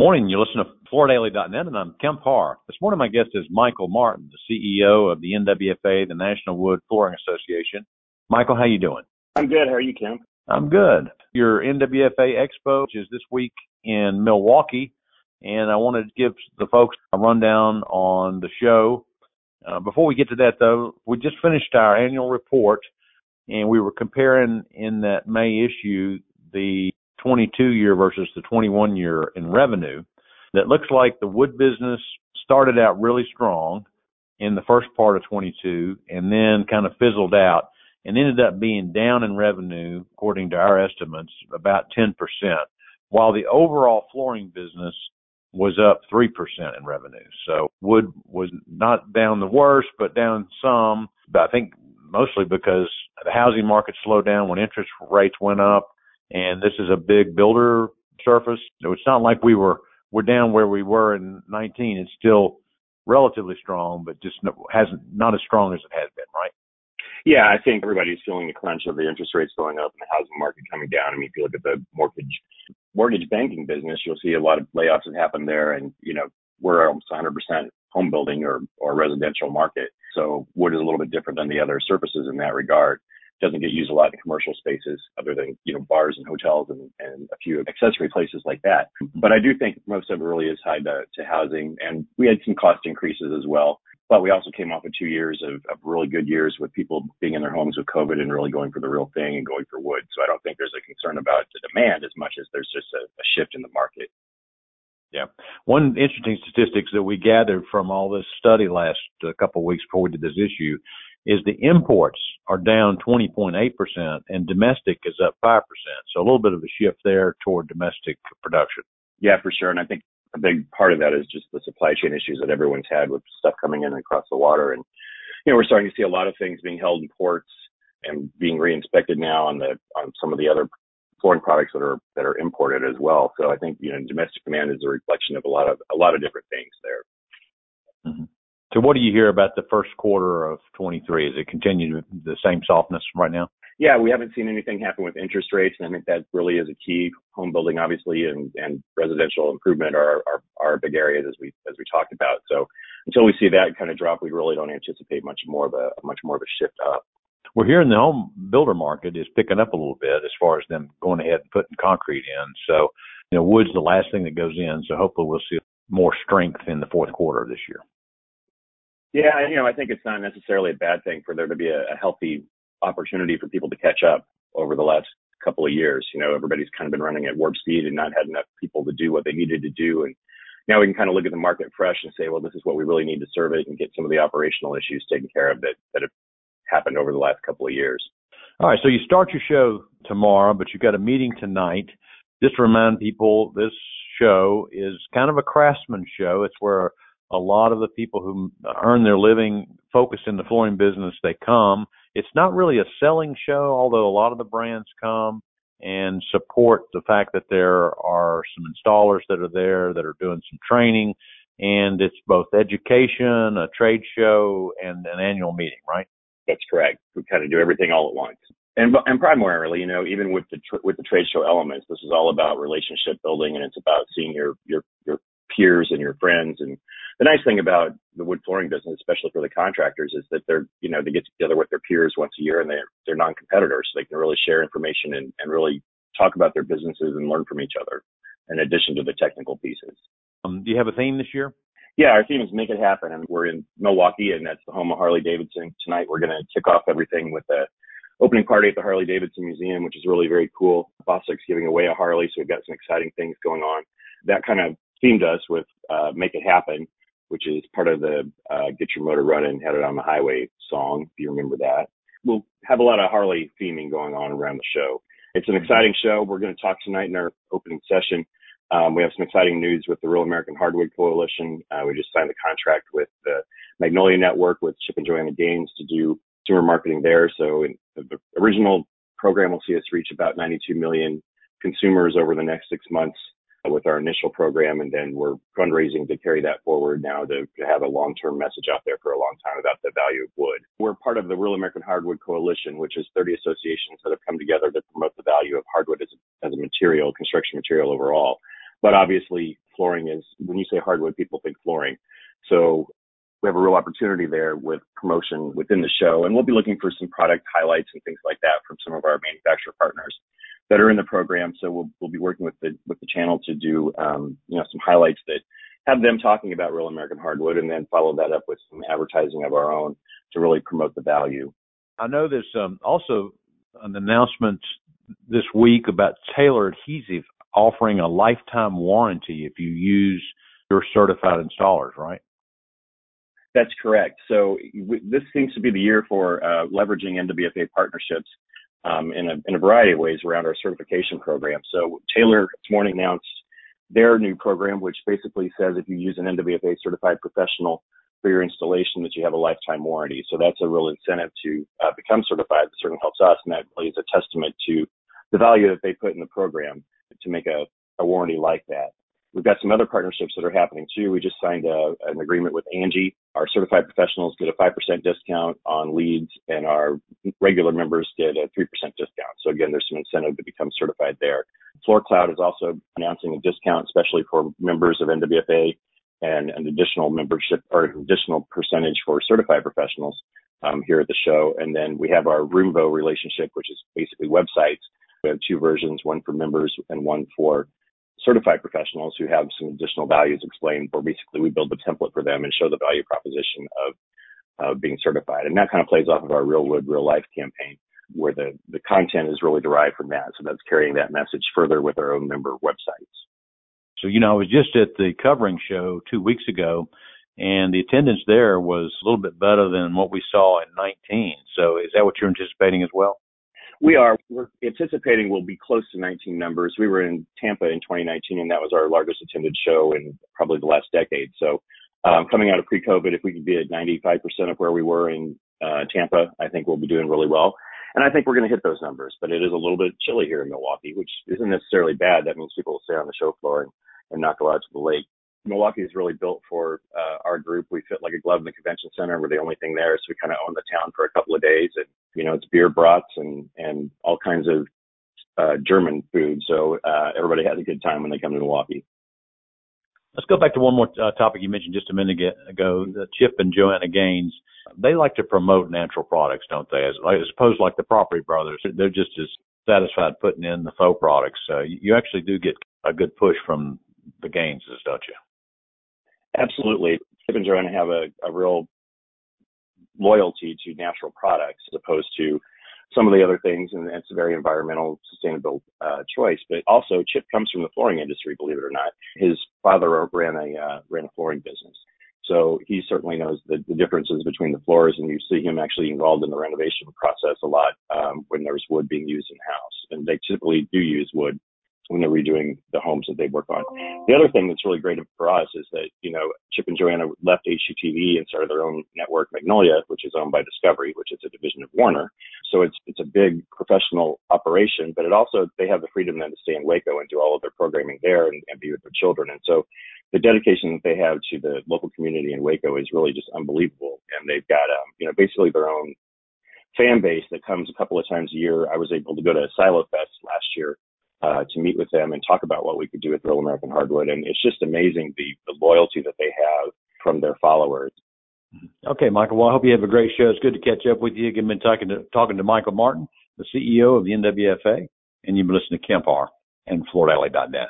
morning. You listen to FloorDaily.net, and I'm Kemp Harr. This morning, my guest is Michael Martin, the CEO of the NWFA, the National Wood Flooring Association. Michael, how you doing? I'm good. How are you, Kemp? I'm good. Your NWFA Expo is this week in Milwaukee, and I wanted to give the folks a rundown on the show. Uh, before we get to that, though, we just finished our annual report, and we were comparing in that May issue the 22 year versus the 21 year in revenue. That looks like the wood business started out really strong in the first part of 22 and then kind of fizzled out and ended up being down in revenue, according to our estimates, about 10%, while the overall flooring business was up 3% in revenue. So wood was not down the worst, but down some, but I think mostly because the housing market slowed down when interest rates went up. And this is a big builder surface. So it's not like we were, we're down where we were in 19. It's still relatively strong, but just hasn't, not as strong as it has been, right? Yeah, I think everybody's feeling the crunch of the interest rates going up and the housing market coming down. I mean, if you look at the mortgage mortgage banking business, you'll see a lot of layoffs that happen there, and you know we're almost 100% home building or or residential market, so wood is a little bit different than the other surfaces in that regard. Doesn't get used a lot in commercial spaces, other than you know bars and hotels and, and a few accessory places like that. But I do think most of it really is tied to, to housing, and we had some cost increases as well. But we also came off of two years of, of really good years with people being in their homes with COVID and really going for the real thing and going for wood. So I don't think there's a concern about the demand as much as there's just a, a shift in the market. Yeah. One interesting statistics that we gathered from all this study last uh, couple of weeks before we did this issue is the imports are down 20.8% and domestic is up 5%. So a little bit of a shift there toward domestic production. Yeah, for sure. And I think a big part of that is just the supply chain issues that everyone's had with stuff coming in across the water. And, you know, we're starting to see a lot of things being held in ports and being re-inspected now on the, on some of the other foreign products that are, that are imported as well. So I think, you know, domestic demand is a reflection of a lot of, a lot of different things there. Mm-hmm. So what do you hear about the first quarter of 23? Is it continuing the same softness right now? Yeah, we haven't seen anything happen with interest rates, and I think that really is a key. Home building, obviously, and, and residential improvement are, are are big areas as we as we talked about. So until we see that kind of drop, we really don't anticipate much more of a much more of a shift up. We're hearing the home builder market is picking up a little bit as far as them going ahead and putting concrete in. So, you know, wood's the last thing that goes in. So hopefully we'll see more strength in the fourth quarter of this year. Yeah, you know, I think it's not necessarily a bad thing for there to be a, a healthy opportunity for people to catch up over the last couple of years. You know, everybody's kind of been running at warp speed and not had enough people to do what they needed to do. And now we can kind of look at the market fresh and say, well, this is what we really need to serve it and get some of the operational issues taken care of that, that have happened over the last couple of years. All right. So you start your show tomorrow, but you've got a meeting tonight. Just to remind people, this show is kind of a craftsman show. It's where a lot of the people who earn their living focus in the flooring business, they come it's not really a selling show, although a lot of the brands come and support the fact that there are some installers that are there that are doing some training. And it's both education, a trade show, and an annual meeting, right? That's correct. We kind of do everything all at once. And, and primarily, you know, even with the tr- with the trade show elements, this is all about relationship building, and it's about seeing your your your peers and your friends. And the nice thing about the wood flooring business, especially for the contractors, is that they're, you know, they get together with their peers once a year and they're, they're non-competitors. So they can really share information and, and really talk about their businesses and learn from each other in addition to the technical pieces. Um, do you have a theme this year? Yeah, our theme is make it happen. And we're in Milwaukee and that's the home of Harley Davidson. Tonight we're going to kick off everything with a opening party at the Harley Davidson Museum, which is really very cool. Bostik's giving away a Harley. So we've got some exciting things going on. That kind of themed us with uh, Make It Happen, which is part of the uh, Get Your Motor Running, Headed on the Highway song, if you remember that. We'll have a lot of Harley theming going on around the show. It's an exciting show. We're going to talk tonight in our opening session. Um, we have some exciting news with the Real American Hardwood Coalition. Uh, we just signed a contract with the Magnolia Network with Chip and Joanna Gaines to do consumer marketing there. So in the original program will see us reach about 92 million consumers over the next six months with our initial program, and then we're fundraising to carry that forward now to, to have a long-term message out there for a long time about the value of wood. We're part of the Real American Hardwood Coalition, which is 30 associations that have come together to promote the value of hardwood as as a material, construction material overall. But obviously, flooring is when you say hardwood, people think flooring. So we have a real opportunity there with promotion within the show, and we'll be looking for some product highlights and things like that from some of our manufacturer partners that are in the program. So we'll we'll be working with the with the channel to do um, you know some highlights that have them talking about real American hardwood, and then follow that up with some advertising of our own to really promote the value. I know there's um, also an announcement this week about Taylor Adhesive offering a lifetime warranty if you use your certified installers, right? That's correct. So w- this seems to be the year for uh, leveraging NWFA partnerships um, in, a, in a variety of ways around our certification program. So Taylor this morning announced their new program, which basically says if you use an NWFA certified professional for your installation, that you have a lifetime warranty. So that's a real incentive to uh, become certified. It certainly helps us, and that really is a testament to the value that they put in the program to make a, a warranty like that. We've got some other partnerships that are happening too. We just signed a, an agreement with Angi. Our certified professionals get a 5% discount on leads and our regular members get a 3% discount. So again, there's some incentive to become certified there. Floor Cloud is also announcing a discount, especially for members of NWFA and an additional membership or an additional percentage for certified professionals um, here at the show. And then we have our Roomvo relationship, which is basically websites. We have two versions, one for members and one for certified professionals who have some additional values explained, where basically we build the template for them and show the value proposition of being certified. And that kind of plays off of our Real Wood, Real Life campaign, where the, the content is really derived from that. So that's carrying that message further with our own member websites. So, you know, I was just at the covering show two weeks ago, and the attendance there was a little bit better than what we saw in 19. So, is that what you're anticipating as well? We are. We're anticipating we'll be close to 19 numbers. We were in Tampa in 2019, and that was our largest attended show in probably the last decade. So, um, coming out of pre-COVID, if we could be at 95% of where we were in uh, Tampa, I think we'll be doing really well. And I think we're going to hit those numbers. But it is a little bit chilly here in Milwaukee, which isn't necessarily bad. That means people will stay on the show floor and, and not go out to the lake. Milwaukee is really built for uh, our group. We fit like a glove in the convention center. We're the only thing there, so we kind of own the town for a couple of days. And you know, it's beer brats and and all kinds of uh, German food. So uh, everybody has a good time when they come to Milwaukee. Let's go back to one more uh, topic you mentioned just a minute ago. Chip and Joanna Gaines. They like to promote natural products, don't they? As, as opposed like the Property Brothers, they're just as satisfied putting in the faux products. Uh, you actually do get a good push from the Gaineses, don't you? Absolutely. Chip and Joanna have a, a real loyalty to natural products as opposed to some of the other things, and it's a very environmental, sustainable uh, choice. But also, Chip comes from the flooring industry, believe it or not. His father ran a uh, ran a flooring business, so he certainly knows the, the differences between the floors. And you see him actually involved in the renovation process a lot um, when there's wood being used in house, and they typically do use wood when they're redoing the homes that they work on. The other thing that's really great for us is that, you know, Chip and Joanna left HGTV and started their own network, Magnolia, which is owned by Discovery, which is a division of Warner. So it's, it's a big professional operation, but it also, they have the freedom then to stay in Waco and do all of their programming there and, and be with their children. And so the dedication that they have to the local community in Waco is really just unbelievable. And they've got, um, you know, basically their own fan base that comes a couple of times a year. I was able to go to Silo Fest last year uh, to meet with them and talk about what we could do with Real American Hardwood. And it's just amazing the, the loyalty that they have from their followers. Okay, Michael. Well, I hope you have a great show. It's good to catch up with you. Again, been talking to talking to Michael Martin, the CEO of the NWFA, and you've been listening to Kemp Harr and FloorDaily.net.